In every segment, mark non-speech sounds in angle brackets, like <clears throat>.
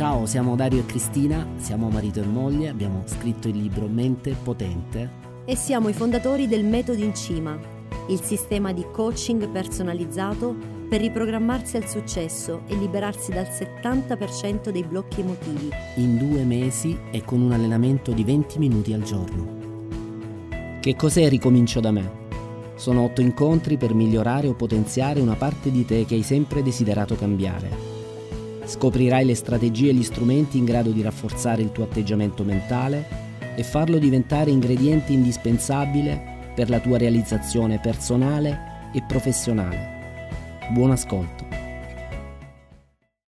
Ciao, siamo Dario e Cristina, siamo marito e moglie, abbiamo scritto il libro Mente Potente e siamo i fondatori del Metodo in Cima, il sistema di coaching personalizzato per riprogrammarsi al successo e liberarsi dal 70% dei blocchi emotivi. In due mesi e con un allenamento di 20 minuti al giorno. Che cos'è Ricomincio da me? Sono otto incontri per migliorare o potenziare una parte di te che hai sempre desiderato cambiare Scoprirai le strategie e gli strumenti in grado di rafforzare il tuo atteggiamento mentale e farlo diventare ingrediente indispensabile per la tua realizzazione personale e professionale. Buon ascolto.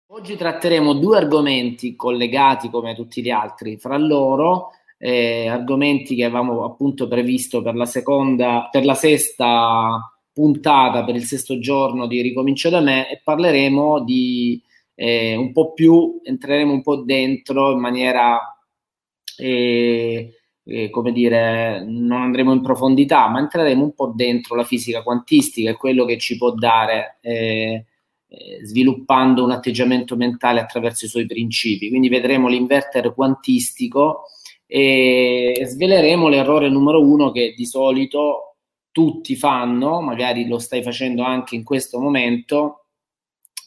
Oggi tratteremo due argomenti collegati come tutti gli altri fra loro, eh, argomenti che avevamo appunto previsto per la seconda, per la sesta puntata, per il sesto giorno di Ricomincio da me e parleremo di eh, un po' più, entreremo un po' dentro in maniera, eh, eh, come dire, non andremo in profondità, ma entreremo un po' dentro la fisica quantistica e quello che ci può dare eh, eh, sviluppando un atteggiamento mentale attraverso i suoi principi. Quindi vedremo l'inverter quantistico e sveleremo l'errore numero uno che di solito tutti fanno, magari lo stai facendo anche in questo momento,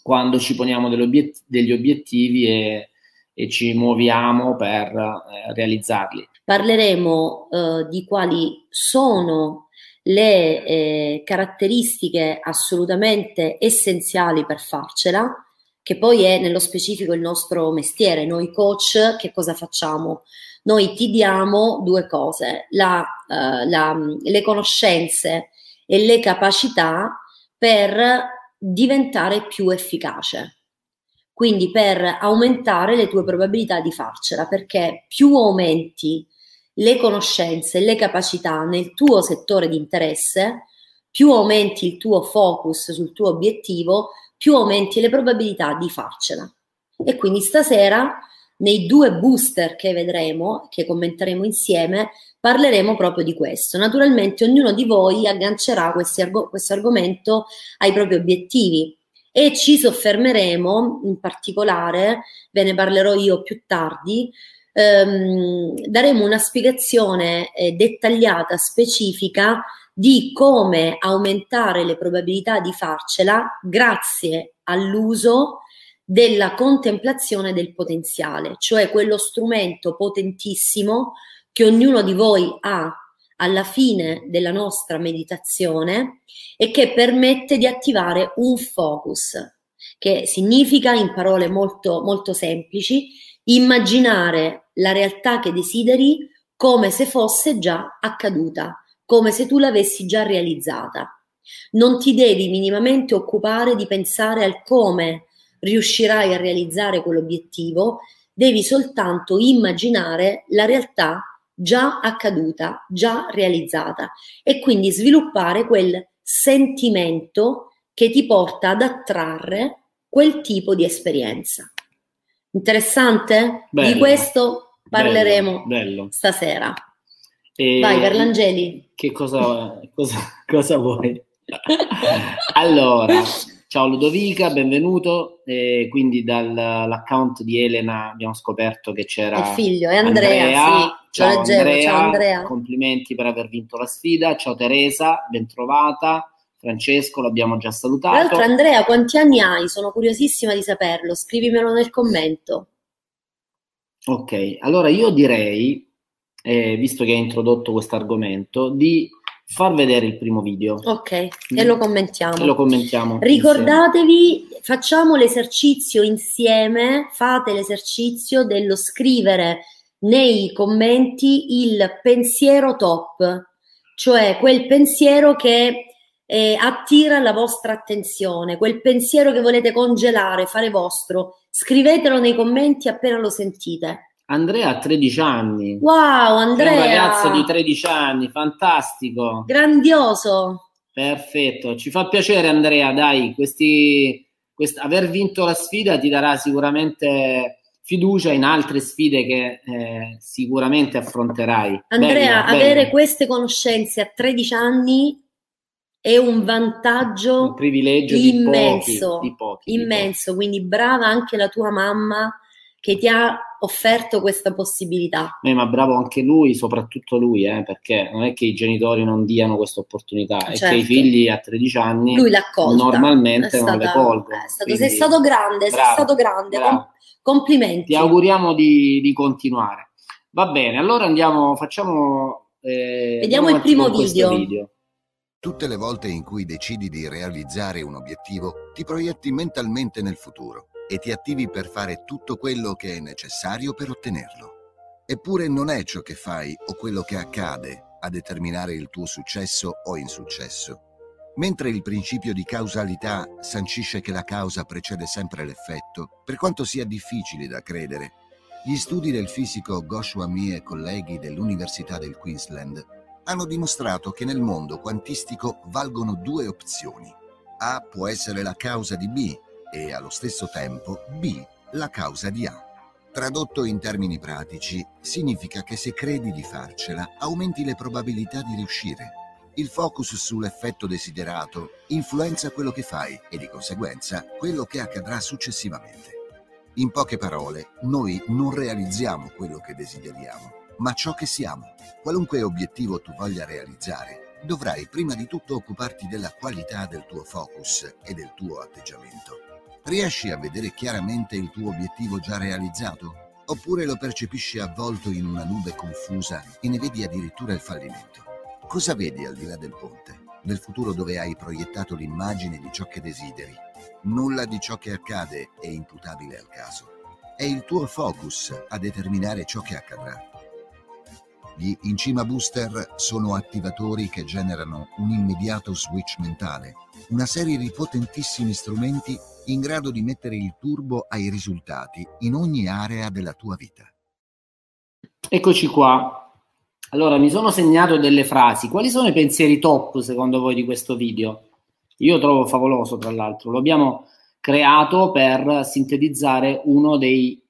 quando ci poniamo degli obiettivi e, e, ci muoviamo per eh, realizzarli. Parleremo eh, di quali sono le eh, caratteristiche assolutamente essenziali per farcela, che poi è nello specifico il nostro mestiere. Noi coach che cosa facciamo? Noi ti diamo due cose, la, uh, la, le conoscenze e le capacità per diventare più efficace. Quindi per aumentare le tue probabilità di farcela, perché più aumenti le conoscenze e le capacità nel tuo settore di interesse, più aumenti il tuo focus sul tuo obiettivo, più aumenti le probabilità di farcela. E quindi stasera, nei due booster che vedremo, che commenteremo insieme, parleremo proprio di questo. Naturalmente ognuno di voi aggancerà arg- questo argomento ai propri obiettivi e ci soffermeremo in particolare, ve ne parlerò io più tardi, ehm, daremo una spiegazione eh, dettagliata, specifica di come aumentare le probabilità di farcela grazie all'uso della contemplazione del potenziale, cioè quello strumento potentissimo che ognuno di voi ha alla fine della nostra meditazione e che permette di attivare un focus, che significa, in parole molto, molto semplici, immaginare la realtà che desideri come se fosse già accaduta, come se tu l'avessi già realizzata. Non ti devi minimamente occupare di pensare al come riuscirai a realizzare quell'obiettivo, devi soltanto immaginare la realtà già accaduta, già realizzata e quindi sviluppare quel sentimento che ti porta ad attrarre quel tipo di esperienza. Interessante? Bello, di questo parleremo bello, bello. stasera. E Vai, Carlangeli. Che cosa, cosa, <laughs> cosa vuoi? allora, Ciao Ludovica, benvenuto. Eh, quindi dall'account di Elena abbiamo scoperto che c'era il figlio, è Andrea. Andrea. Sì, ciao, leggevo, Andrea. ciao Andrea. Complimenti per aver vinto la sfida. Ciao Teresa, bentrovata. Francesco, l'abbiamo già salutato. Tra l'altro, Andrea, quanti anni hai? Sono curiosissima di saperlo. Scrivimelo nel commento. Ok, allora io direi, eh, visto che hai introdotto questo argomento, di far vedere il primo video. Ok, e mm. lo commentiamo. E lo commentiamo. Ricordatevi, insieme. facciamo l'esercizio insieme, fate l'esercizio dello scrivere nei commenti il pensiero top, cioè quel pensiero che eh, attira la vostra attenzione, quel pensiero che volete congelare, fare vostro. Scrivetelo nei commenti appena lo sentite. Andrea ha 13 anni. Wow, Andrea! È un ragazzo di 13 anni, fantastico. Grandioso. Perfetto, ci fa piacere Andrea, dai, questi, quest- aver vinto la sfida ti darà sicuramente fiducia in altre sfide che eh, sicuramente affronterai. Andrea, bello, avere bello. queste conoscenze a 13 anni è un vantaggio un privilegio immenso, di pochi, di pochi, immenso, di quindi brava anche la tua mamma che ti ha offerto questa possibilità. Eh, ma bravo anche lui, soprattutto lui, eh, perché non è che i genitori non diano questa opportunità, certo. è che i certo. figli a 13 anni lui normalmente non le colgono. Stato, sei stato grande, bravo, sei stato grande, bravo. complimenti. Ti auguriamo di, di, continuare. Va bene, allora andiamo, facciamo... Eh, Vediamo il primo video. video. Tutte le volte in cui decidi di realizzare un obiettivo, ti proietti mentalmente nel futuro e ti attivi per fare tutto quello che è necessario per ottenerlo. Eppure non è ciò che fai o quello che accade a determinare il tuo successo o insuccesso. Mentre il principio di causalità sancisce che la causa precede sempre l'effetto, per quanto sia difficile da credere, gli studi del fisico Goshua Mie e colleghi dell'Università del Queensland hanno dimostrato che nel mondo quantistico valgono due opzioni. A può essere la causa di B e allo stesso tempo B la causa di A. Tradotto in termini pratici, significa che se credi di farcela, aumenti le probabilità di riuscire. Il focus sull'effetto desiderato influenza quello che fai e di conseguenza quello che accadrà successivamente. In poche parole, noi non realizziamo quello che desideriamo, ma ciò che siamo. Qualunque obiettivo tu voglia realizzare, dovrai prima di tutto occuparti della qualità del tuo focus e del tuo atteggiamento. Riesci a vedere chiaramente il tuo obiettivo già realizzato? Oppure lo percepisci avvolto in una nube confusa e ne vedi addirittura il fallimento? Cosa vedi al di là del ponte? Nel futuro dove hai proiettato l'immagine di ciò che desideri? Nulla di ciò che accade è imputabile al caso. È il tuo focus a determinare ciò che accadrà. Gli Incima Booster sono attivatori che generano un immediato switch mentale, una serie di potentissimi strumenti in grado di mettere il turbo ai risultati in ogni area della tua vita. Eccoci qua. Allora, mi sono segnato delle frasi. Quali sono i pensieri top secondo voi di questo video? Io trovo favoloso, tra l'altro. Lo abbiamo creato per sintetizzare uno dei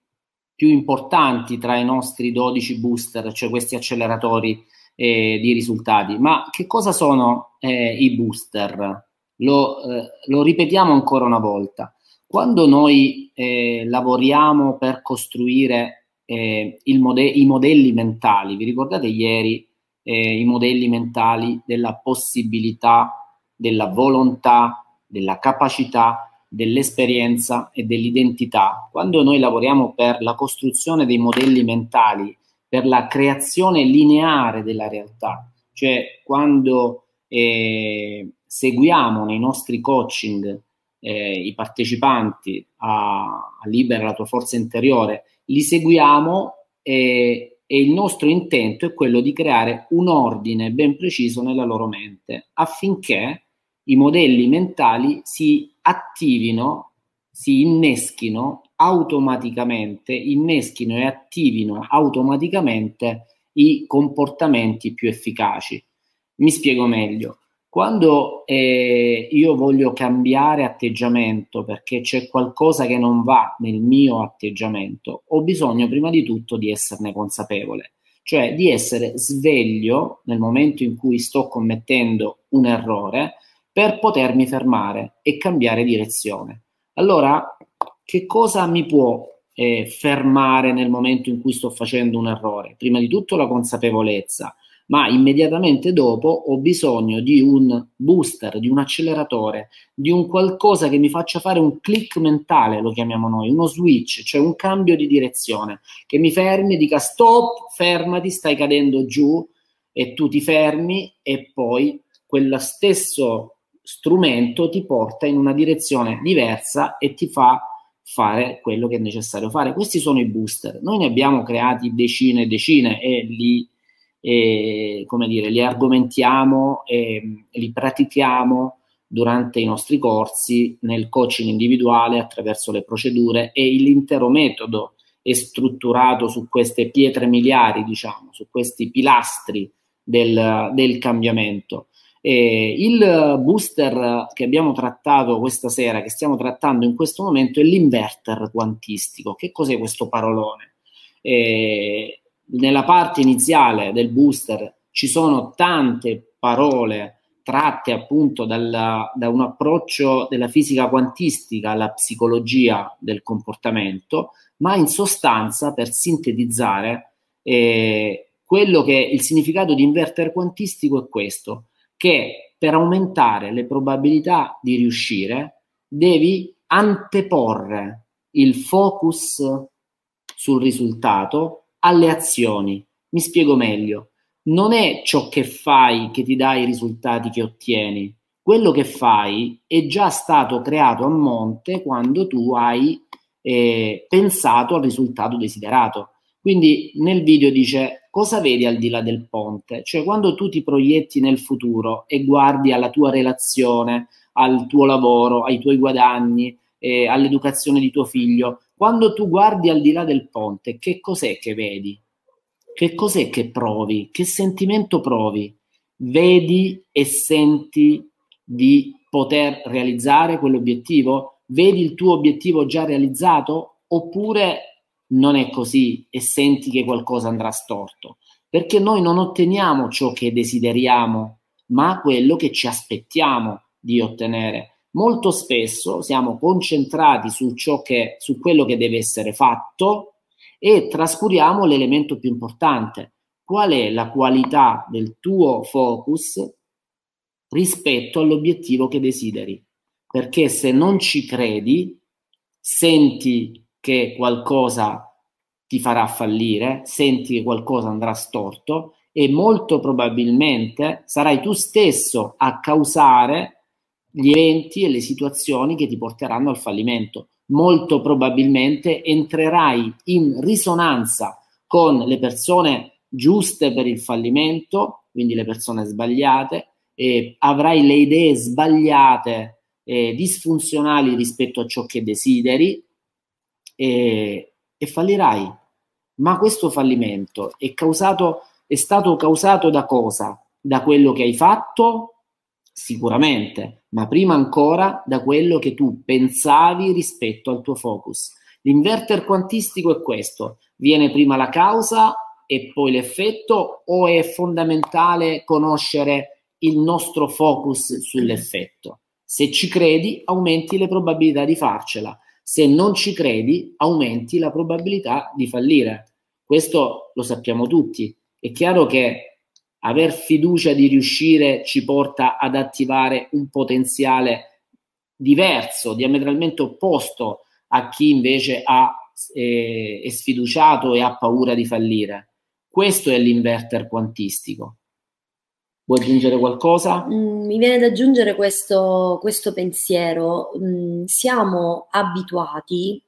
più importanti tra i nostri 12 booster, cioè questi acceleratori eh, di risultati. Ma che cosa sono eh, i booster? Lo, eh, lo ripetiamo ancora una volta. Quando noi eh, lavoriamo per costruire eh, mode- i modelli mentali, vi ricordate ieri eh, i modelli mentali della possibilità, della volontà, della capacità, dell'esperienza e dell'identità. Quando noi lavoriamo per la costruzione dei modelli mentali, per la creazione lineare della realtà, cioè quando eh, seguiamo nei nostri coaching eh, i partecipanti a, a, Libera la tua forza interiore, li seguiamo e, e il nostro intento è quello di creare un ordine ben preciso nella loro mente affinché i modelli mentali si attivino, si inneschino automaticamente, inneschino e attivino automaticamente i comportamenti più efficaci. Mi spiego meglio. Quando eh, io voglio cambiare atteggiamento perché c'è qualcosa che non va nel mio atteggiamento, ho bisogno prima di tutto di esserne consapevole, cioè di essere sveglio nel momento in cui sto commettendo un errore per potermi fermare e cambiare direzione. Allora, che cosa mi può eh, fermare nel momento in cui sto facendo un errore? Prima di tutto la consapevolezza ma immediatamente dopo ho bisogno di un booster, di un acceleratore, di un qualcosa che mi faccia fare un click mentale, lo chiamiamo noi, uno switch, cioè un cambio di direzione, che mi fermi dica stop, fermati, stai cadendo giù e tu ti fermi e poi quello stesso strumento ti porta in una direzione diversa e ti fa fare quello che è necessario fare. Questi sono i booster. Noi ne abbiamo creati decine e decine e li e, come dire, li argomentiamo e li pratichiamo durante i nostri corsi nel coaching individuale attraverso le procedure e l'intero metodo è strutturato su queste pietre miliari, diciamo, su questi pilastri del, del cambiamento. E il booster che abbiamo trattato questa sera, che stiamo trattando in questo momento, è l'inverter quantistico. Che cos'è questo parolone? E nella parte iniziale del booster ci sono tante parole tratte appunto dalla, da un approccio della fisica quantistica alla psicologia del comportamento, ma in sostanza, per sintetizzare, eh, quello che il significato di inverter quantistico è questo, che per aumentare le probabilità di riuscire devi anteporre il focus sul risultato alle azioni. Mi spiego meglio. Non è ciò che fai che ti dà i risultati che ottieni. Quello che fai è già stato creato a monte quando tu hai eh, pensato al risultato desiderato. Quindi nel video dice cosa vedi al di là del ponte, cioè quando tu ti proietti nel futuro e guardi alla tua relazione, al tuo lavoro, ai tuoi guadagni, eh, all'educazione di tuo figlio, quando tu guardi al di là del ponte, che cos'è che vedi? Che cos'è che provi? Che sentimento provi? Vedi e senti di poter realizzare quell'obiettivo? Vedi il tuo obiettivo già realizzato? Oppure non è così e senti che qualcosa andrà storto, perché noi non otteniamo ciò che desideriamo, ma quello che ci aspettiamo di ottenere. Molto spesso siamo concentrati su che, su quello che deve essere fatto e trascuriamo l'elemento più importante. Qual è la qualità del tuo focus rispetto all'obiettivo che desideri? Perché se non ci credi, senti che qualcosa ti farà fallire, senti che qualcosa andrà storto e molto probabilmente sarai tu stesso a causare gli eventi e le situazioni che ti porteranno al fallimento. Molto probabilmente entrerai in risonanza con le persone giuste per il fallimento, quindi le persone sbagliate, e avrai le idee sbagliate, e disfunzionali rispetto a ciò che desideri e, e fallirai. Ma questo fallimento è, causato, è stato causato da cosa? Da quello che hai fatto? Sicuramente, ma prima ancora da quello che tu pensavi rispetto al tuo focus. L'inverter quantistico è questo, viene prima la causa e poi l'effetto o è fondamentale conoscere il nostro focus sull'effetto? Se ci credi, aumenti le probabilità di farcela. Se non ci credi, aumenti la probabilità di fallire. Questo lo sappiamo tutti. È chiaro che aver fiducia di riuscire ci porta ad attivare un potenziale diverso, diametralmente opposto a chi invece ha, eh, è sfiduciato e ha paura di fallire. Questo è l'inverter quantistico. Vuoi aggiungere qualcosa? Mm, mi viene da aggiungere questo, questo pensiero. Mm, siamo abituati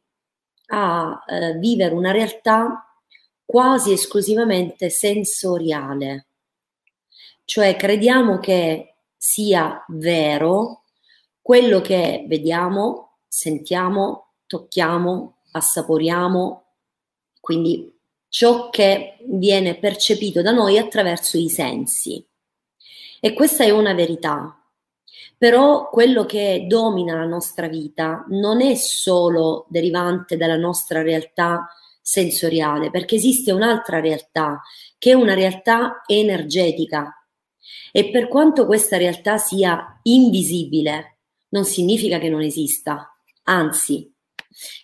a eh, vivere una realtà quasi esclusivamente sensoriale, cioè crediamo che sia vero quello che vediamo, sentiamo, tocchiamo, assaporiamo, quindi ciò che viene percepito da noi attraverso i sensi. E questa è una verità. Però quello che domina la nostra vita non è solo derivante dalla nostra realtà sensoriale, perché esiste un'altra realtà, che è una realtà energetica. E per quanto questa realtà sia invisibile, non significa che non esista, anzi,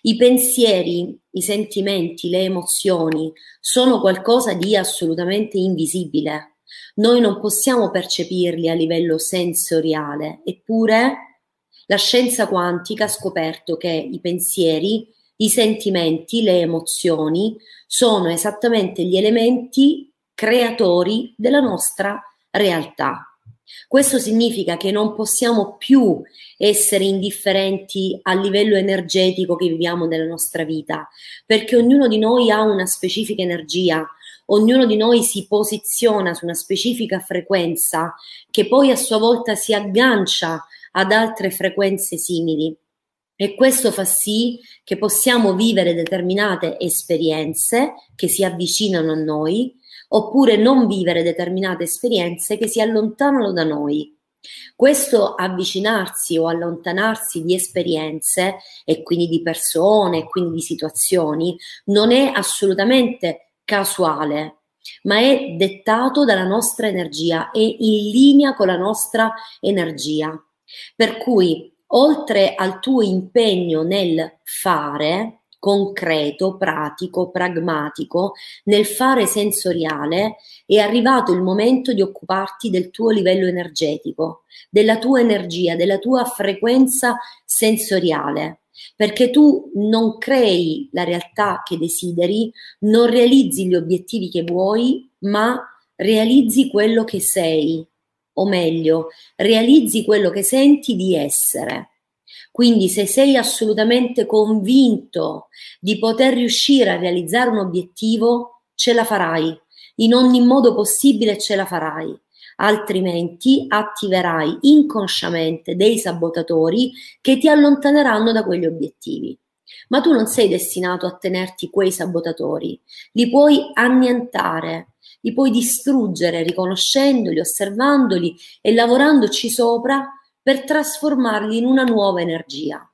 i pensieri, i sentimenti, le emozioni sono qualcosa di assolutamente invisibile. Noi non possiamo percepirli a livello sensoriale, eppure la scienza quantica ha scoperto che i pensieri, i sentimenti, le emozioni sono esattamente gli elementi creatori della nostra realtà. Questo significa che non possiamo più essere indifferenti al livello energetico che viviamo nella nostra vita, perché ognuno di noi ha una specifica energia, ognuno di noi si posiziona su una specifica frequenza che poi a sua volta si aggancia ad altre frequenze simili. E questo fa sì che possiamo vivere determinate esperienze che si avvicinano a noi, oppure non vivere determinate esperienze che si allontanano da noi. Questo avvicinarsi o allontanarsi di esperienze e quindi di persone e quindi di situazioni non è assolutamente casuale, ma è dettato dalla nostra energia, è in linea con la nostra energia. Per cui, oltre al tuo impegno nel fare, concreto, pratico, pragmatico, nel fare sensoriale, è arrivato il momento di occuparti del tuo livello energetico, della tua energia, della tua frequenza sensoriale, perché tu non crei la realtà che desideri, non realizzi gli obiettivi che vuoi, ma realizzi quello che sei, o meglio, realizzi quello che senti di essere. Quindi se sei assolutamente convinto di poter riuscire a realizzare un obiettivo, ce la farai. In ogni modo possibile ce la farai. Altrimenti attiverai inconsciamente dei sabotatori che ti allontaneranno da quegli obiettivi. Ma tu non sei destinato a tenerti quei sabotatori, li puoi annientare, li puoi distruggere riconoscendoli, osservandoli e lavorandoci sopra per trasformarli in una nuova energia.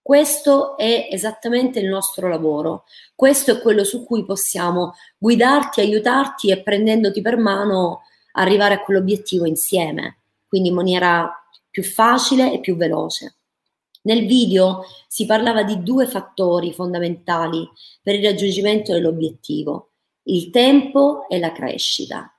Questo è esattamente il nostro lavoro, questo è quello su cui possiamo guidarti, aiutarti e prendendoti per mano arrivare a quell'obiettivo insieme, quindi in maniera più facile e più veloce. Nel video si parlava di due fattori fondamentali per il raggiungimento dell'obiettivo, il tempo e la crescita.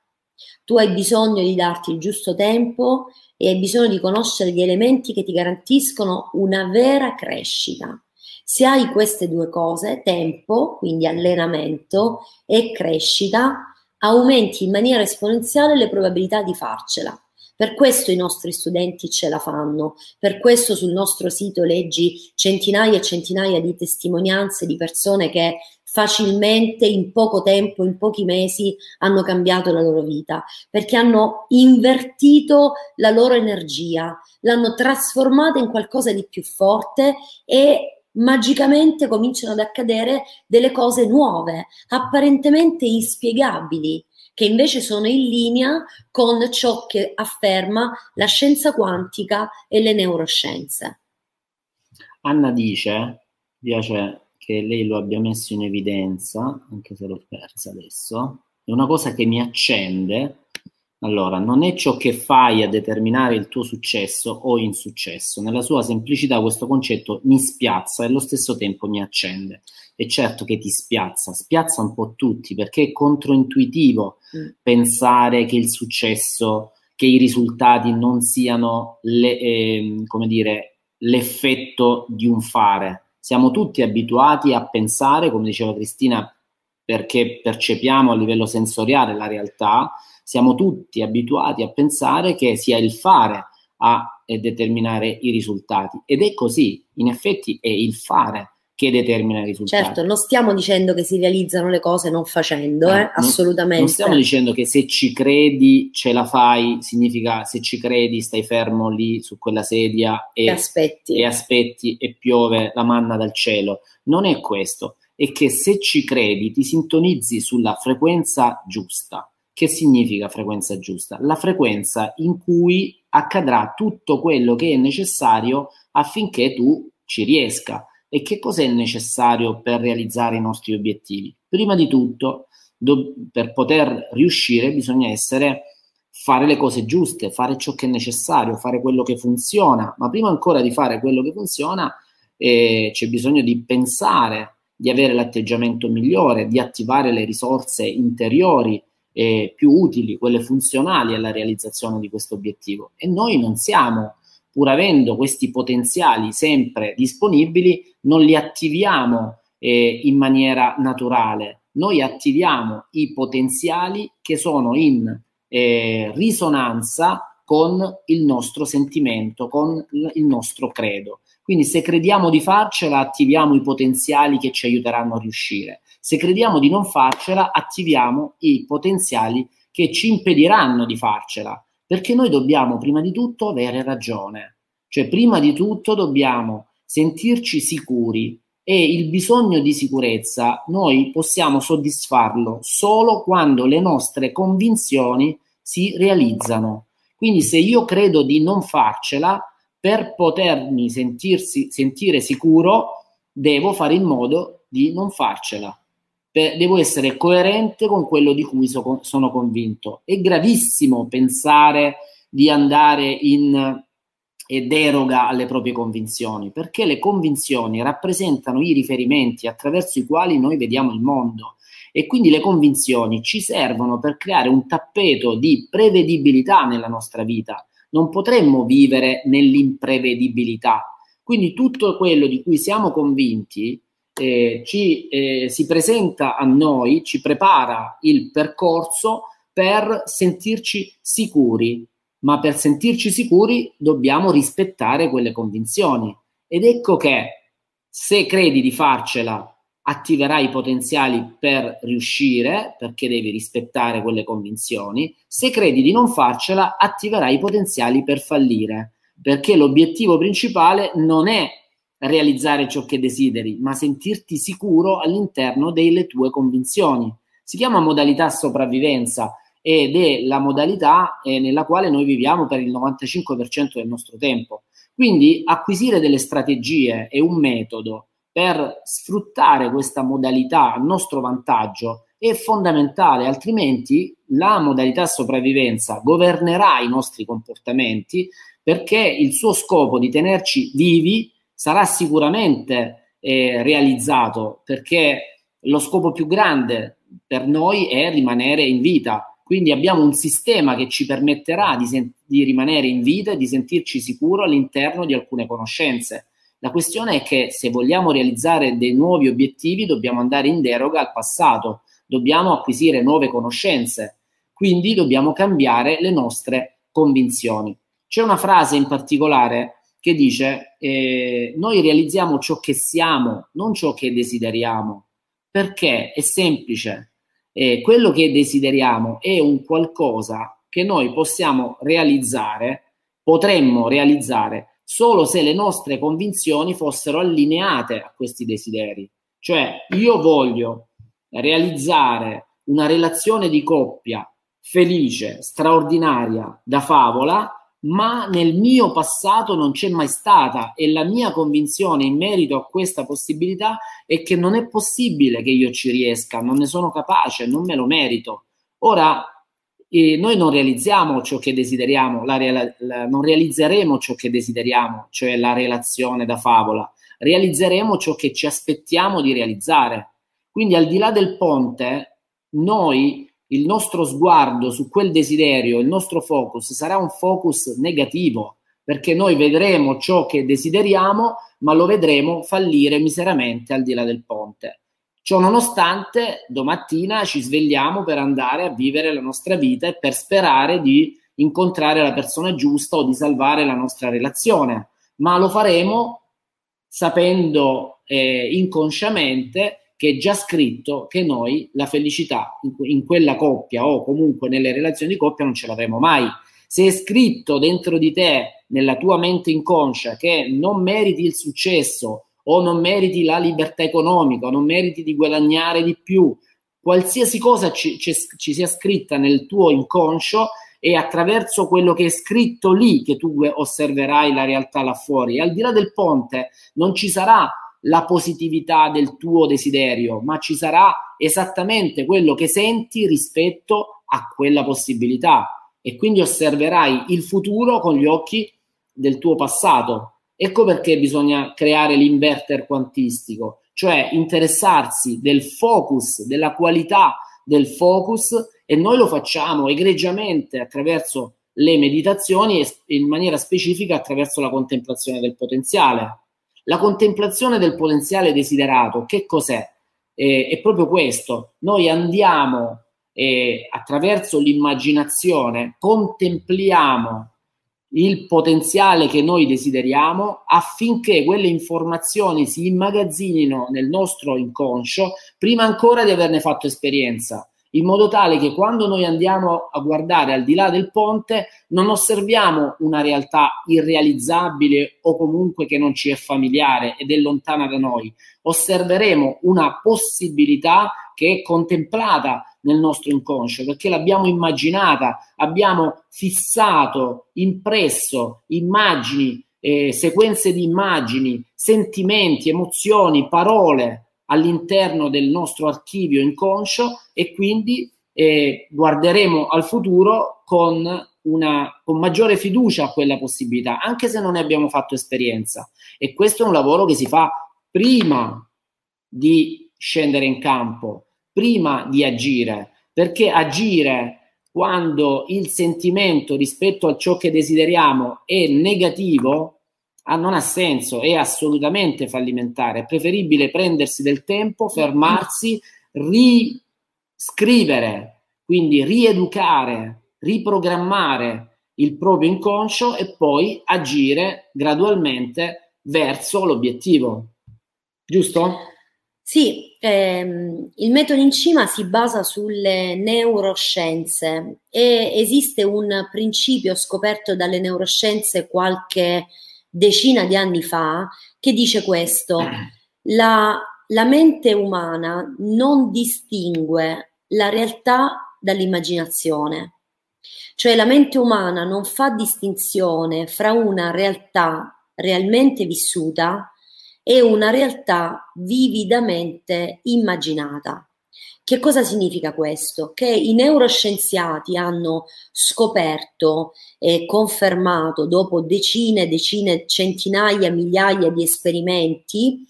Tu hai bisogno di darti il giusto tempo e hai bisogno di conoscere gli elementi che ti garantiscono una vera crescita. Se hai queste due cose, tempo, quindi allenamento e crescita, aumenti in maniera esponenziale le probabilità di farcela. Per questo i nostri studenti ce la fanno, per questo sul nostro sito leggi centinaia e centinaia di testimonianze di persone che facilmente in poco tempo, in pochi mesi, hanno cambiato la loro vita, perché hanno invertito la loro energia, l'hanno trasformata in qualcosa di più forte e magicamente cominciano ad accadere delle cose nuove, apparentemente inspiegabili, che invece sono in linea con ciò che afferma la scienza quantica e le neuroscienze. Anna dice, piace che lei lo abbia messo in evidenza, anche se l'ho persa adesso, è una cosa che mi accende. Allora, non è ciò che fai a determinare il tuo successo o insuccesso. Nella sua semplicità questo concetto mi spiazza e allo stesso tempo mi accende. E certo che ti spiazza, spiazza un po' tutti perché è controintuitivo mm. pensare che il successo, che i risultati non siano le, eh, come dire, l'effetto di un fare siamo tutti abituati a pensare, come diceva Cristina, perché percepiamo a livello sensoriale la realtà, siamo tutti abituati a pensare che sia il fare a determinare i risultati. Ed è così, in effetti è il fare che determina i risultati. Certo, non stiamo dicendo che si realizzano le cose non facendo, eh, eh, assolutamente. Non stiamo dicendo che se ci credi ce la fai, significa se ci credi stai fermo lì su quella sedia e, e, aspetti. e aspetti e piove la manna dal cielo. Non è questo, è che se ci credi ti sintonizzi sulla frequenza giusta. Che significa frequenza giusta? La frequenza in cui accadrà tutto quello che è necessario affinché tu ci riesca. E che cosa è necessario per realizzare i nostri obiettivi? Prima di tutto, do- per poter riuscire bisogna essere fare le cose giuste, fare ciò che è necessario, fare quello che funziona, ma prima ancora di fare quello che funziona eh, c'è bisogno di pensare, di avere l'atteggiamento migliore, di attivare le risorse interiori eh, più utili, quelle funzionali alla realizzazione di questo obiettivo. E noi non siamo pur avendo questi potenziali sempre disponibili, non li attiviamo eh, in maniera naturale. Noi attiviamo i potenziali che sono in eh, risonanza con il nostro sentimento, con il nostro credo. Quindi se crediamo di farcela, attiviamo i potenziali che ci aiuteranno a riuscire. Se crediamo di non farcela, attiviamo i potenziali che ci impediranno di farcela perché noi dobbiamo prima di tutto avere ragione, cioè prima di tutto dobbiamo sentirci sicuri e il bisogno di sicurezza noi possiamo soddisfarlo solo quando le nostre convinzioni si realizzano. Quindi se io credo di non farcela, per potermi sentirsi, sentire sicuro, devo fare in modo di non farcela devo essere coerente con quello di cui so, sono convinto. È gravissimo pensare di andare in e deroga alle proprie convinzioni, perché le convinzioni rappresentano i riferimenti attraverso i quali noi vediamo il mondo e quindi le convinzioni ci servono per creare un tappeto di prevedibilità nella nostra vita. Non potremmo vivere nell'imprevedibilità. Quindi tutto quello di cui siamo convinti eh, ci, eh, si presenta a noi, ci prepara il percorso per sentirci sicuri, ma per sentirci sicuri dobbiamo rispettare quelle convinzioni. Ed ecco che se credi di farcela, attiverai i potenziali per riuscire, perché devi rispettare quelle convinzioni. Se credi di non farcela, attiverai i potenziali per fallire, perché l'obiettivo principale non è realizzare ciò che desideri, ma sentirti sicuro all'interno delle tue convinzioni. Si chiama modalità sopravvivenza ed è la modalità eh, nella quale noi viviamo per il 95% del nostro tempo. Quindi acquisire delle strategie e un metodo per sfruttare questa modalità a nostro vantaggio è fondamentale, altrimenti la modalità sopravvivenza governerà i nostri comportamenti perché il suo scopo di tenerci vivi sarà sicuramente eh, realizzato perché lo scopo più grande per noi è rimanere in vita. Quindi abbiamo un sistema che ci permetterà di, sen- di rimanere in vita e di sentirci sicuro all'interno di alcune conoscenze. La questione è che se vogliamo realizzare dei nuovi obiettivi dobbiamo andare in deroga al passato, dobbiamo acquisire nuove conoscenze, quindi dobbiamo cambiare le nostre convinzioni. C'è una frase in particolare che dice eh, noi realizziamo ciò che siamo, non ciò che desideriamo, perché? È semplice, eh, quello che desideriamo è un qualcosa che noi possiamo realizzare, potremmo realizzare solo se le nostre convinzioni fossero allineate a questi desideri. Cioè io voglio realizzare una relazione di coppia felice, straordinaria, da favola, ma nel mio passato non c'è mai stata e la mia convinzione in merito a questa possibilità è che non è possibile che io ci riesca, non ne sono capace, non me lo merito. Ora, eh, noi non realizziamo ciò che desideriamo, la, la, non realizzeremo ciò che desideriamo, cioè la relazione da favola, realizzeremo ciò che ci aspettiamo di realizzare. Quindi al di là del ponte, noi il nostro sguardo su quel desiderio, il nostro focus sarà un focus negativo, perché noi vedremo ciò che desideriamo, ma lo vedremo fallire miseramente al di là del ponte. Ciò nonostante, domattina ci svegliamo per andare a vivere la nostra vita e per sperare di incontrare la persona giusta o di salvare la nostra relazione, ma lo faremo sapendo eh, inconsciamente che è già scritto che noi la felicità in, quella coppia o comunque nelle relazioni di coppia non ce l'avremo mai. Se è scritto dentro di te, nella tua mente inconscia, che non meriti il successo o non meriti la libertà economica, o non meriti di guadagnare di più, qualsiasi cosa ci, ci, ci sia scritta nel tuo inconscio è attraverso quello che è scritto lì che tu osserverai la realtà là fuori. E al di là del ponte non ci sarà la positività del tuo desiderio, ma ci sarà esattamente quello che senti rispetto a quella possibilità e quindi osserverai il futuro con gli occhi del tuo passato. Ecco perché bisogna creare l'inverter quantistico, cioè interessarsi del focus, della qualità del focus e noi lo facciamo egregiamente attraverso le meditazioni e in maniera specifica attraverso la contemplazione del potenziale. La contemplazione del potenziale desiderato, che cos'è? Eh, è proprio questo. Noi andiamo eh, attraverso l'immaginazione, contempliamo il potenziale che noi desideriamo affinché quelle informazioni si immagazzinino nel nostro inconscio prima ancora di averne fatto esperienza in modo tale che quando noi andiamo a guardare al di là del ponte non osserviamo una realtà irrealizzabile o comunque che non ci è familiare ed è lontana da noi, osserveremo una possibilità che è contemplata nel nostro inconscio perché l'abbiamo immaginata, abbiamo fissato, impresso immagini, eh, sequenze di immagini, sentimenti, emozioni, parole all'interno del nostro archivio inconscio e quindi eh, guarderemo al futuro con, una, con maggiore fiducia a quella possibilità, anche se non ne abbiamo fatto esperienza. E questo è un lavoro che si fa prima di scendere in campo, prima di agire, perché agire quando il sentimento rispetto a ciò che desideriamo è negativo ah, non ha senso, è assolutamente fallimentare. È preferibile prendersi del tempo, fermarsi, riscrivere, quindi rieducare, riprogrammare il proprio inconscio e poi agire gradualmente verso l'obiettivo. Giusto? Sì, ehm, il metodo in cima si basa sulle neuroscienze e esiste un principio scoperto dalle neuroscienze qualche decina di anni fa che dice questo, la, la mente umana non distingue la realtà dall'immaginazione, cioè la mente umana non fa distinzione fra una realtà realmente vissuta e una realtà vividamente immaginata. Che cosa significa questo? Che i neuroscienziati hanno scoperto e confermato dopo decine, decine, centinaia, migliaia di esperimenti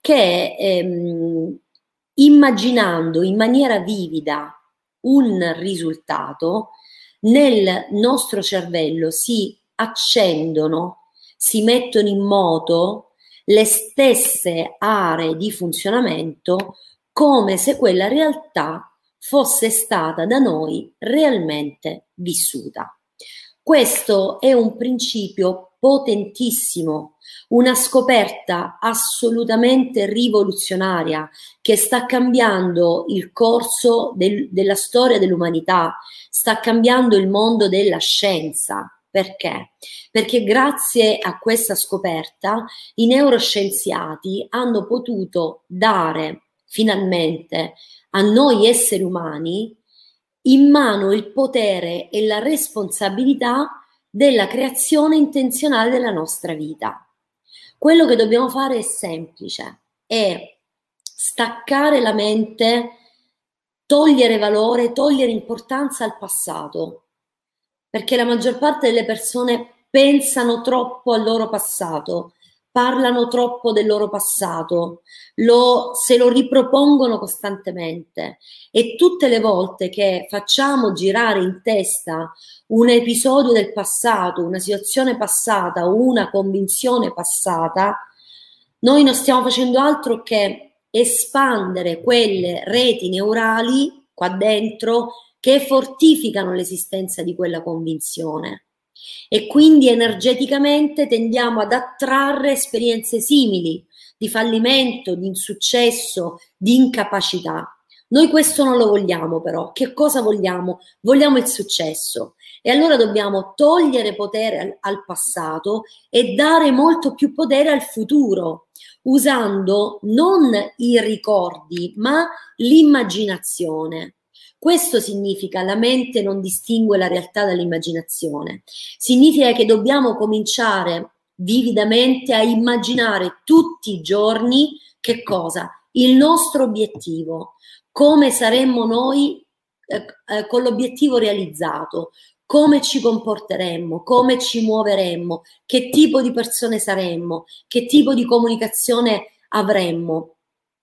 che ehm, immaginando in maniera vivida un risultato, nel nostro cervello si accendono, si mettono in moto le stesse aree di funzionamento come se quella realtà fosse stata da noi realmente vissuta. Questo è un principio potentissimo, una scoperta assolutamente rivoluzionaria che sta cambiando il corso del, della storia dell'umanità, sta cambiando il mondo della scienza. Perché? Perché grazie a questa scoperta i neuroscienziati hanno potuto dare finalmente a noi esseri umani in mano il potere e la responsabilità della creazione intenzionale della nostra vita. Quello che dobbiamo fare è semplice, è staccare la mente, togliere valore, togliere importanza al passato, perché la maggior parte delle persone pensano troppo al loro passato, parlano troppo del loro passato, lo, se lo ripropongono costantemente. E tutte le volte che facciamo girare in testa un episodio del passato, una situazione passata una convinzione passata, noi non stiamo facendo altro che espandere quelle reti neurali qua dentro che fortificano l'esistenza di quella convinzione e quindi energeticamente tendiamo ad attrarre esperienze simili di fallimento, di insuccesso, di incapacità. Noi questo non lo vogliamo però. Che cosa vogliamo? Vogliamo il successo. E allora dobbiamo togliere potere al, al passato e dare molto più potere al futuro, usando non i ricordi, ma l'immaginazione. Questo significa la mente non distingue la realtà dall'immaginazione. Significa che dobbiamo cominciare vividamente a immaginare tutti i giorni che cosa? Il nostro obiettivo, come saremmo noi eh, eh, con l'obiettivo realizzato, come ci comporteremmo, come ci muoveremmo, che tipo di persone saremmo, che tipo di comunicazione avremmo.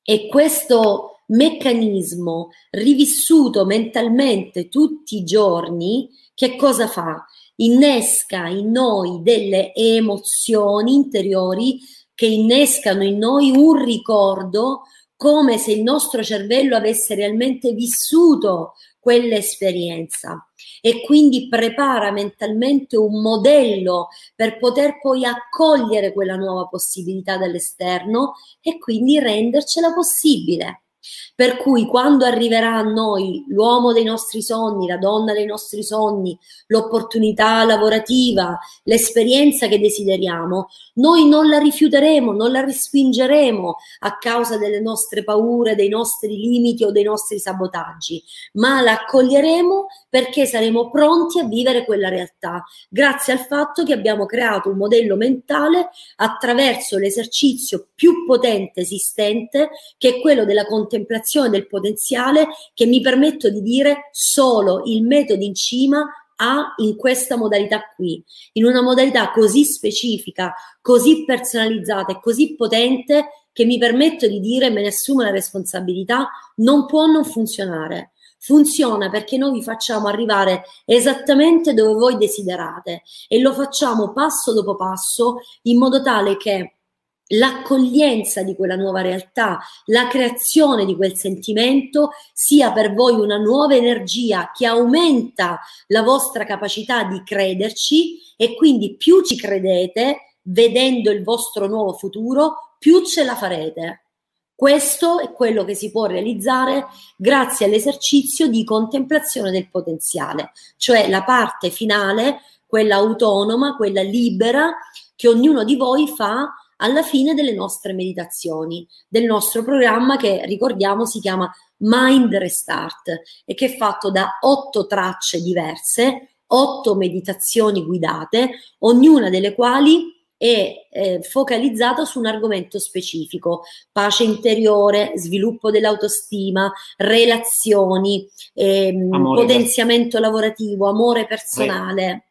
E questo meccanismo rivissuto mentalmente tutti i giorni, che cosa fa? Innesca in noi delle emozioni interiori che innescano in noi un ricordo come se il nostro cervello avesse realmente vissuto quell'esperienza e quindi prepara mentalmente un modello per poter poi accogliere quella nuova possibilità dall'esterno e quindi rendercela possibile. Per cui quando arriverà a noi l'uomo dei nostri sogni, la donna dei nostri sogni, l'opportunità lavorativa, l'esperienza che desideriamo, noi non la rifiuteremo, non la respingeremo a causa delle nostre paure, dei nostri limiti o dei nostri sabotaggi, ma la accoglieremo perché saremo pronti a vivere quella realtà, grazie al fatto che abbiamo creato un modello mentale attraverso l'esercizio più potente esistente, che è quello della contemplazione del potenziale, che mi permetto di dire solo il metodo in cima ha in questa modalità qui, in una modalità così specifica, così personalizzata e così potente che mi permetto di dire, me ne assumo la responsabilità, non può non funzionare. Funziona perché noi vi facciamo arrivare esattamente dove voi desiderate e lo facciamo passo dopo passo in modo tale che l'accoglienza di quella nuova realtà, la creazione di quel sentimento sia per voi una nuova energia che aumenta la vostra capacità di crederci e quindi più ci credete, vedendo il vostro nuovo futuro, più ce la farete. Questo è quello che si può realizzare grazie all'esercizio di contemplazione del potenziale, cioè la parte finale, quella autonoma, quella libera che ognuno di voi fa alla fine delle nostre meditazioni, del nostro programma che ricordiamo si chiama Mind Restart e che è fatto da otto tracce diverse, otto meditazioni guidate, ognuna delle quali è eh, focalizzata su un argomento specifico, pace interiore, sviluppo dell'autostima, relazioni, ehm, potenziamento lavorativo, amore personale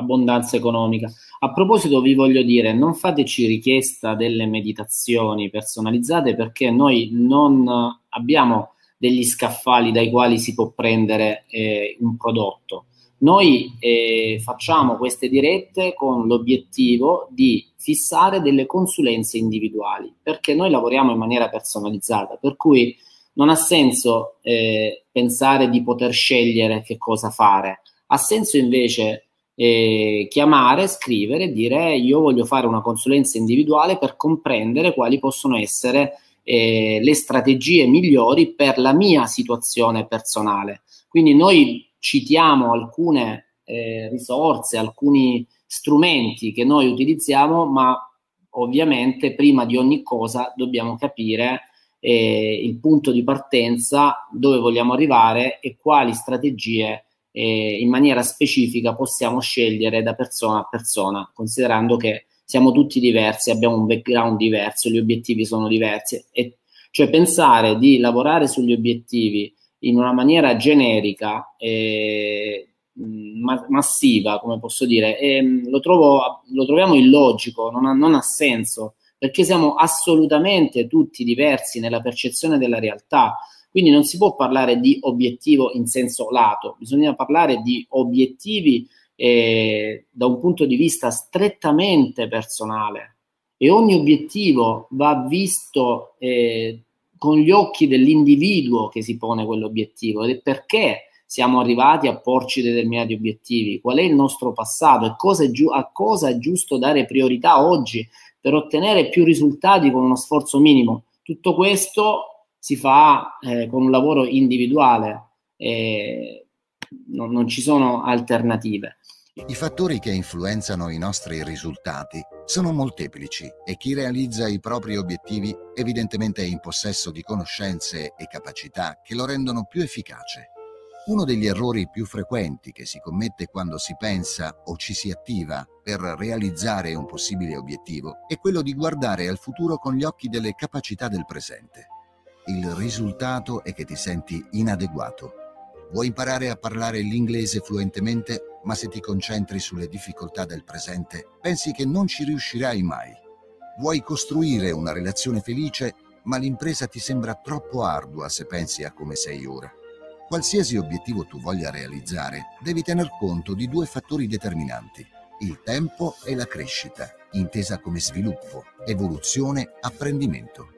abbondanza economica. A proposito, vi voglio dire, non fateci richiesta delle meditazioni personalizzate perché noi non abbiamo degli scaffali dai quali si può prendere eh, un prodotto. Noi eh, facciamo queste dirette con l'obiettivo di fissare delle consulenze individuali perché noi lavoriamo in maniera personalizzata, per cui non ha senso eh, pensare di poter scegliere che cosa fare, ha senso invece eh, chiamare, scrivere dire io voglio fare una consulenza individuale per comprendere quali possono essere eh, le strategie migliori per la mia situazione personale. Quindi noi citiamo alcune eh, risorse, alcuni strumenti che noi utilizziamo, ma ovviamente prima di ogni cosa dobbiamo capire eh, il punto di partenza, dove vogliamo arrivare e quali strategie eh, in maniera specifica possiamo scegliere da persona a persona, considerando che siamo tutti diversi, abbiamo un background diverso, gli obiettivi sono diversi. E, cioè pensare di lavorare sugli obiettivi in una maniera generica e ma- massiva, come posso dire, e, lo, trovo, lo troviamo illogico, non ha, non ha senso, perché siamo assolutamente tutti diversi nella percezione della realtà. Quindi non si può parlare di obiettivo in senso lato, bisogna parlare di obiettivi eh, da un punto di vista strettamente personale. E ogni obiettivo va visto eh, con gli occhi dell'individuo che si pone quell'obiettivo ed è perché siamo arrivati a porci determinati obiettivi, qual è il nostro passato e cosa giu- a cosa è giusto dare priorità oggi per ottenere più risultati con uno sforzo minimo. Tutto questo si fa eh, con un lavoro individuale, eh, non, non ci sono alternative. I fattori che influenzano i nostri risultati sono molteplici e chi realizza i propri obiettivi evidentemente è in possesso di conoscenze e capacità che lo rendono più efficace. Uno degli errori più frequenti che si commette quando si pensa o ci si attiva per realizzare un possibile obiettivo è quello di guardare al futuro con gli occhi delle capacità del presente il risultato è che ti senti inadeguato. Vuoi imparare a parlare l'inglese fluentemente, ma se ti concentri sulle difficoltà del presente, pensi che non ci riuscirai mai. Vuoi costruire una relazione felice, ma l'impresa ti sembra troppo ardua se pensi a come sei ora. Qualsiasi obiettivo tu voglia realizzare, devi tener conto di due fattori determinanti, il tempo e la crescita, intesa come sviluppo, evoluzione, apprendimento.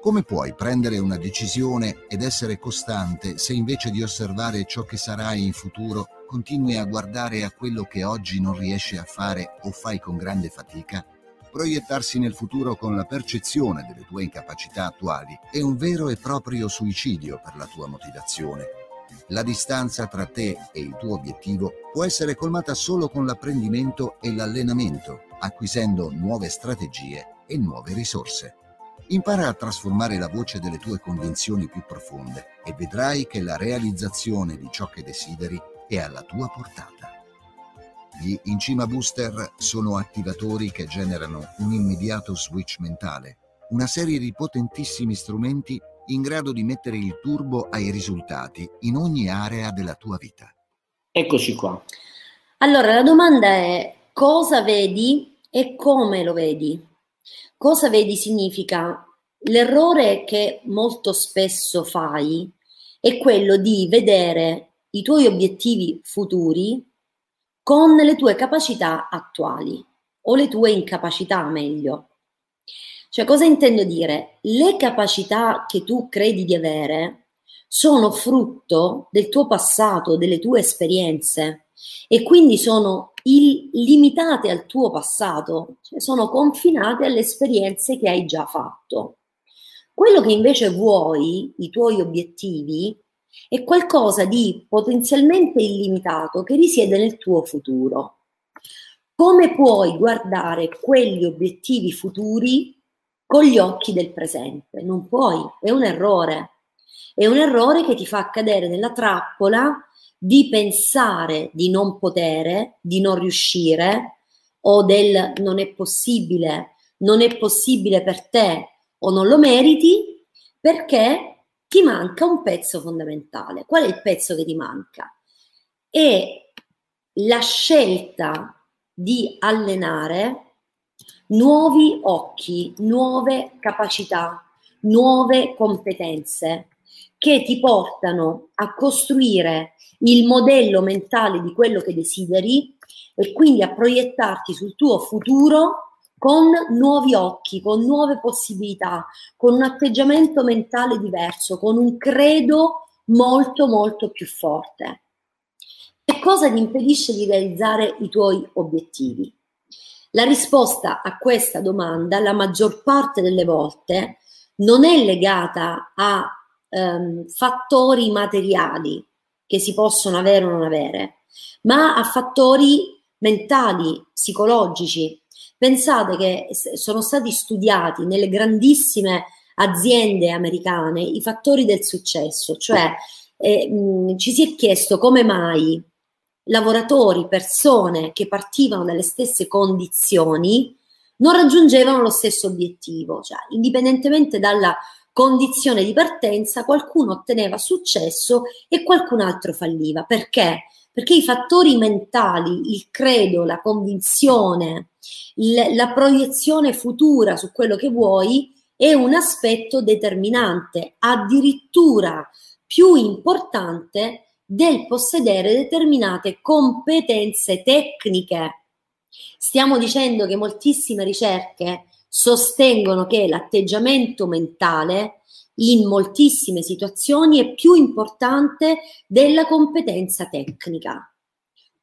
Come puoi prendere una decisione ed essere costante se invece di osservare ciò che sarai in futuro continui a guardare a quello che oggi non riesci a fare o fai con grande fatica? Proiettarsi nel futuro con la percezione delle tue incapacità attuali è un vero e proprio suicidio per la tua motivazione. La distanza tra te e il tuo obiettivo può essere colmata solo con l'apprendimento e l'allenamento, acquisendo nuove strategie e nuove risorse. Impara a trasformare la voce delle tue convinzioni più profonde e vedrai che la realizzazione di ciò che desideri è alla tua portata. Gli Incima Booster sono attivatori che generano un immediato switch mentale, una serie di potentissimi strumenti in grado di mettere il turbo ai risultati in ogni area della tua vita. Eccoci qua. Allora, la domanda è cosa vedi e come lo vedi? Cosa vedi significa l'errore che molto spesso fai è quello di vedere i tuoi obiettivi futuri con le tue capacità attuali o le tue incapacità meglio. Cioè, cosa intendo dire? Le capacità che tu credi di avere sono frutto del tuo passato, delle tue esperienze e quindi sono il, limitate al tuo passato, cioè sono confinate alle esperienze che hai già fatto. Quello che invece vuoi, i tuoi obiettivi, è qualcosa di potenzialmente illimitato che risiede nel tuo futuro. Come puoi guardare quegli obiettivi futuri con gli occhi del presente. Non puoi, è un errore. È un errore che ti fa cadere nella trappola di pensare di non potere, di non riuscire o del non è possibile, non è possibile per te o non lo meriti perché ti manca un pezzo fondamentale. Qual è il pezzo che ti manca? È la scelta di allenare nuovi occhi, nuove capacità, nuove competenze che ti portano a costruire il modello mentale di quello che desideri e quindi a proiettarti sul tuo futuro con nuovi occhi, con nuove possibilità, con un atteggiamento mentale diverso, con un credo molto molto più forte. E cosa ti impedisce di realizzare i tuoi obiettivi? La risposta a questa domanda, la maggior parte delle volte, non è legata a um, fattori materiali che si possono avere o non avere, ma a fattori mentali, psicologici. Pensate che sono stati studiati nelle grandissime aziende americane i fattori del successo, cioè eh, mh, ci si è chiesto come mai lavoratori, persone che partivano dalle stesse condizioni non raggiungevano lo stesso obiettivo, cioè indipendentemente dalla condizione di partenza qualcuno otteneva successo e qualcun altro falliva. Perché? Perché i fattori mentali, il credo, la convinzione, il, la proiezione futura su quello che vuoi è un aspetto determinante, addirittura più importante del possedere determinate competenze tecniche. Stiamo dicendo che moltissime ricerche sostengono che l'atteggiamento mentale in moltissime situazioni è più importante della competenza tecnica.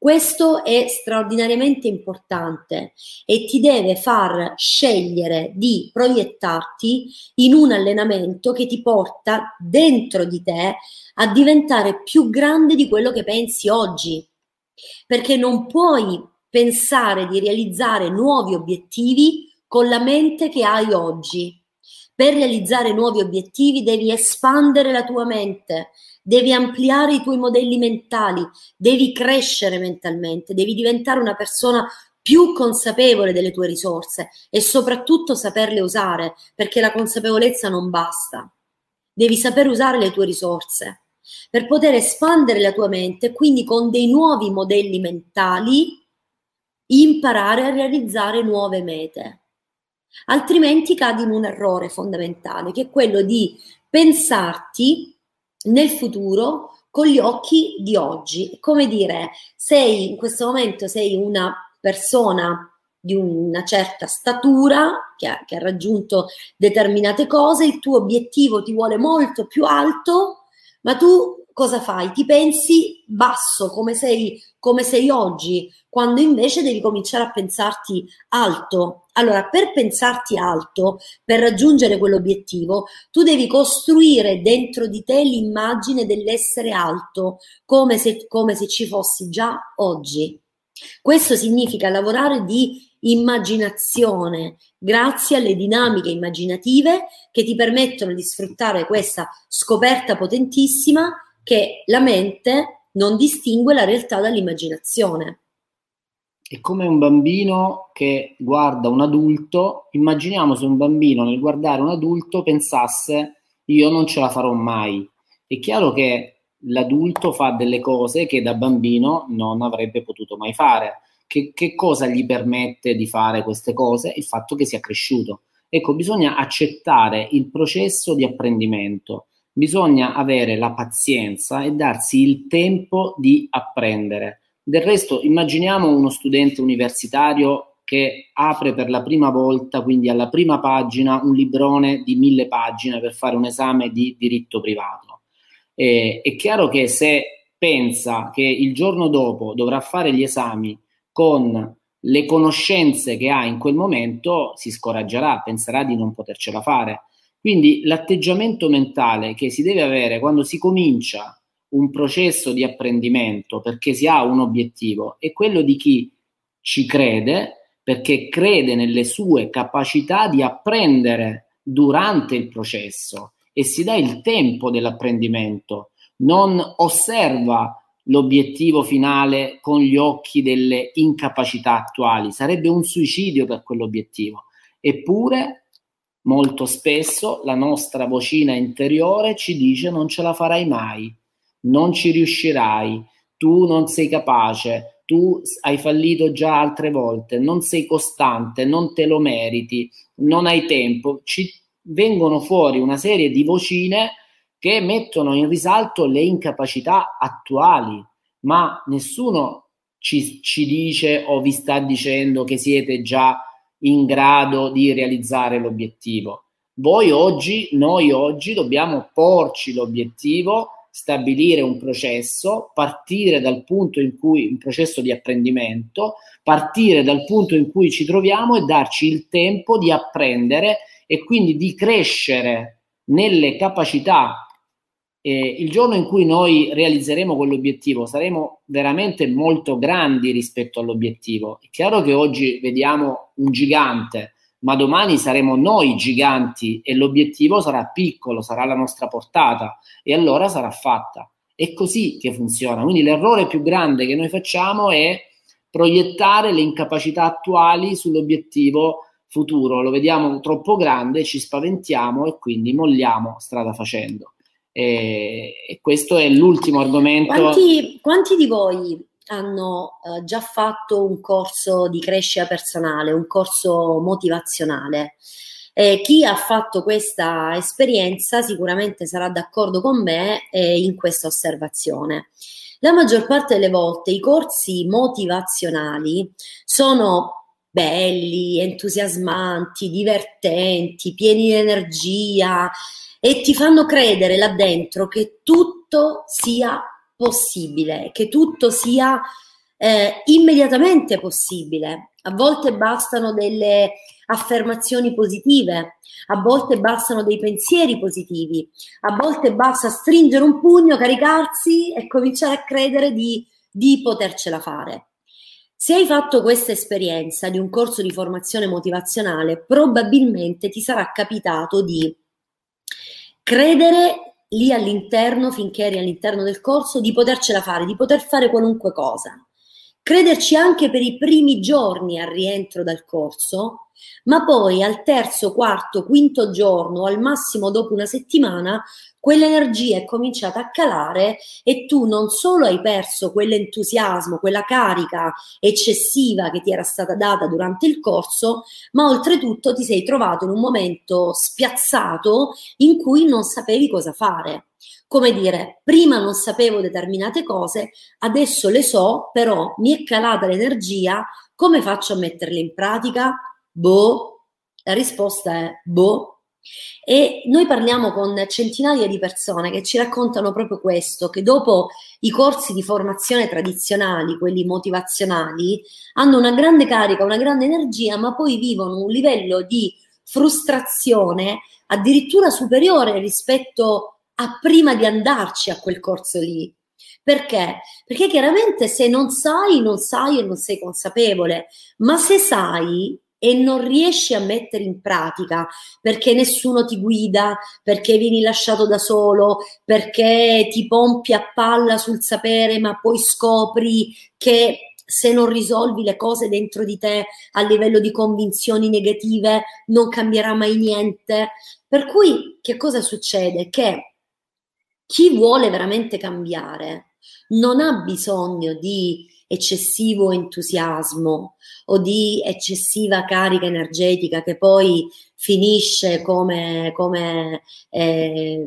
Questo è straordinariamente importante e ti deve far scegliere di proiettarti in un allenamento che ti porta dentro di te a diventare più grande di quello che pensi oggi. Perché non puoi pensare di realizzare nuovi obiettivi con la mente che hai oggi. Per realizzare nuovi obiettivi devi espandere la tua mente, devi ampliare i tuoi modelli mentali, devi crescere mentalmente, devi diventare una persona più consapevole delle tue risorse e soprattutto saperle usare, perché la consapevolezza non basta. Devi saper usare le tue risorse per poter espandere la tua mente, quindi con dei nuovi modelli mentali imparare a realizzare nuove mete. Altrimenti cadi in un errore fondamentale, che è quello di pensarti nel futuro con gli occhi di oggi. Come dire, sei in questo momento sei una persona di una certa statura che ha, che ha raggiunto determinate cose, il tuo obiettivo ti vuole molto più alto, ma tu cosa fai? Ti pensi basso come sei, come sei oggi, quando invece devi cominciare a pensarti alto. Allora, per pensarti alto, per raggiungere quell'obiettivo, tu devi costruire dentro di te l'immagine dell'essere alto, come se, come se ci fossi già oggi. Questo significa lavorare di immaginazione, grazie alle dinamiche immaginative che ti permettono di sfruttare questa scoperta potentissima che la mente non distingue la realtà dall'immaginazione. È come un bambino che guarda un adulto, immaginiamo se un bambino nel guardare un adulto pensasse io non ce la farò mai. È chiaro che l'adulto fa delle cose che da bambino non avrebbe potuto mai fare. Che, che, cosa gli permette di fare queste cose? Il fatto che sia cresciuto. Ecco, bisogna accettare il processo di apprendimento, bisogna avere la pazienza e darsi il tempo di apprendere. Del resto, immaginiamo uno studente universitario che apre per la prima volta, quindi alla prima pagina, un librone di mille pagine per fare un esame di diritto privato eh, è chiaro che se pensa che il giorno dopo dovrà fare gli esami con le conoscenze che ha in quel momento, si scoraggerà, penserà di non potercela fare. Quindi l'atteggiamento mentale che si deve avere quando si comincia un processo di apprendimento perché si ha un obiettivo è quello di chi ci crede perché crede nelle sue capacità di apprendere durante il processo e si dà il tempo dell'apprendimento, non osserva l'obiettivo finale con gli occhi delle incapacità attuali, sarebbe un suicidio per quell'obiettivo. Eppure, molto spesso la nostra vocina interiore ci dice non ce la farai mai, non ci riuscirai, tu non sei capace, tu hai fallito già altre volte, non sei costante, non te lo meriti, non hai tempo. Ci vengono fuori una serie di vocine che mettono in risalto le incapacità attuali, ma nessuno ci, ci dice o vi sta dicendo che siete già in grado di realizzare l'obiettivo. Voi oggi, noi oggi dobbiamo porci l'obiettivo, stabilire un processo, partire dal punto in cui un processo di apprendimento, partire dal punto in cui ci troviamo e darci il tempo di apprendere e quindi di crescere nelle capacità. Eh, il giorno in cui noi realizzeremo quell'obiettivo saremo veramente molto grandi rispetto all'obiettivo. È chiaro che oggi vediamo un gigante, ma domani saremo noi giganti e l'obiettivo sarà piccolo, sarà la nostra portata e allora sarà fatta. È così che funziona. Quindi l'errore più grande che noi facciamo è proiettare le incapacità attuali sull'obiettivo futuro lo vediamo troppo grande, ci spaventiamo e quindi molliamo strada facendo. E, e questo è l'ultimo argomento. Quanti, quanti di voi hanno eh, già fatto un corso di crescita personale, un corso motivazionale? Eh, chi ha fatto questa esperienza sicuramente sarà d'accordo con me eh, in questa osservazione. La maggior parte delle volte i corsi motivazionali sono belli, entusiasmanti, divertenti, pieni di energia e ti fanno credere là dentro che tutto sia possibile, che tutto sia eh, immediatamente possibile. A volte bastano delle affermazioni positive, a volte bastano dei pensieri positivi, a volte basta stringere un pugno, caricarsi e cominciare a credere di, di potercela fare. Se hai fatto questa esperienza di un corso di formazione motivazionale, probabilmente ti sarà capitato di credere lì all'interno, finché eri all'interno del corso, di potercela fare, di poter fare qualunque cosa. Crederci anche per i primi giorni al rientro dal corso, ma poi al terzo, quarto, quinto giorno, al massimo dopo una settimana, quell'energia è cominciata a calare e tu non solo hai perso quell'entusiasmo, quella carica eccessiva che ti era stata data durante il corso, ma oltretutto ti sei trovato in un momento spiazzato in cui non sapevi cosa fare. Come dire, prima non sapevo determinate cose, adesso le so, però mi è calata l'energia, come faccio a metterle in pratica? Boh. La risposta è boh. E noi parliamo con centinaia di persone che ci raccontano proprio questo, che dopo i corsi di formazione tradizionali, quelli motivazionali, hanno una grande carica, una grande energia, ma poi vivono un livello di frustrazione addirittura superiore rispetto a prima di andarci a quel corso lì. Perché? Perché chiaramente se non sai, non sai e non sei consapevole, ma se sai e non riesci a mettere in pratica perché nessuno ti guida, perché vieni lasciato da solo, perché ti pompi a palla sul sapere, ma poi scopri che se non risolvi le cose dentro di te a livello di convinzioni negative non cambierà mai niente. Per cui che cosa succede? Che chi vuole veramente cambiare non ha bisogno di eccessivo entusiasmo o di eccessiva carica energetica che poi finisce come come, eh,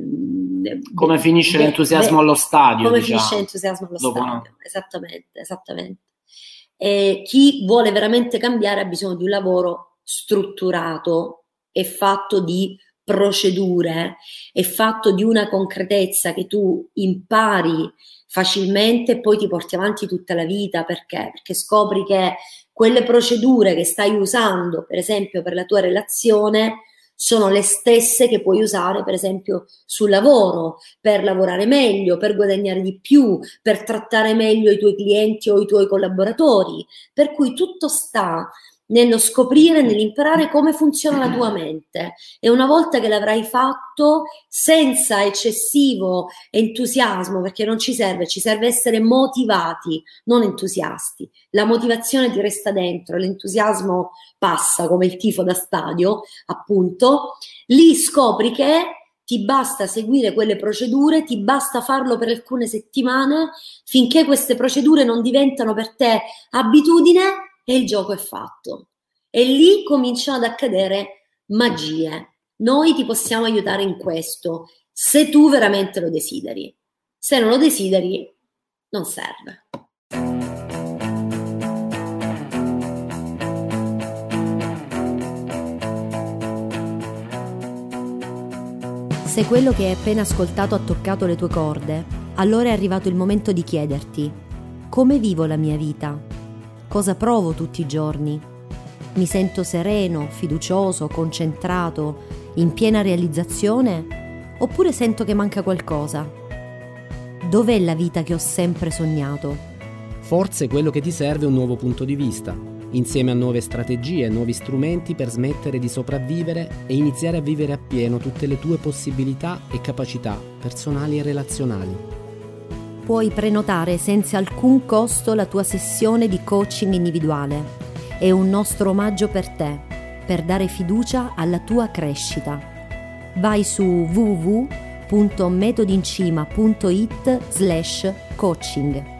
come finisce beh, l'entusiasmo beh, allo stadio come diciamo. finisce l'entusiasmo allo Dopo stadio no. esattamente esattamente e chi vuole veramente cambiare ha bisogno di un lavoro strutturato e fatto di procedure, è fatto di una concretezza che tu impari facilmente e poi ti porti avanti tutta la vita perché? Perché scopri che quelle procedure che stai usando, per esempio per la tua relazione, sono le stesse che puoi usare, per esempio, sul lavoro, per lavorare meglio, per guadagnare di più, per trattare meglio i tuoi clienti o i tuoi collaboratori. Per cui tutto sta nello scoprire, nell'imparare come funziona la tua <clears throat> mente. E una volta che l'avrai fatto, senza eccessivo entusiasmo, perché non ci serve, ci serve essere motivati, non entusiasti. La motivazione ti resta dentro, l'entusiasmo passa come il tifo da stadio, appunto. Lì scopri che ti basta seguire quelle procedure, ti basta farlo per alcune settimane finché queste procedure non diventano per te abitudine e il gioco è fatto. E lì cominciano ad accadere magie. Noi ti possiamo aiutare in questo, se tu veramente lo desideri. Se non lo desideri, non serve. Se quello che hai appena ascoltato ha toccato le tue corde, allora è arrivato il momento di chiederti come vivo la mia vita? Cosa provo tutti i giorni. Mi sento sereno, fiducioso, concentrato, in piena realizzazione? Oppure sento che manca qualcosa? Dov'è la vita che ho sempre sognato? Forse quello che ti serve è un nuovo punto di vista, insieme a nuove strategie, nuovi strumenti per smettere di sopravvivere e iniziare a vivere appieno tutte le tue possibilità e capacità personali e relazionali puoi prenotare senza alcun costo la tua sessione di coaching individuale. È un nostro omaggio per te, per dare fiducia alla tua crescita. Vai su www.metodincima.it slash coaching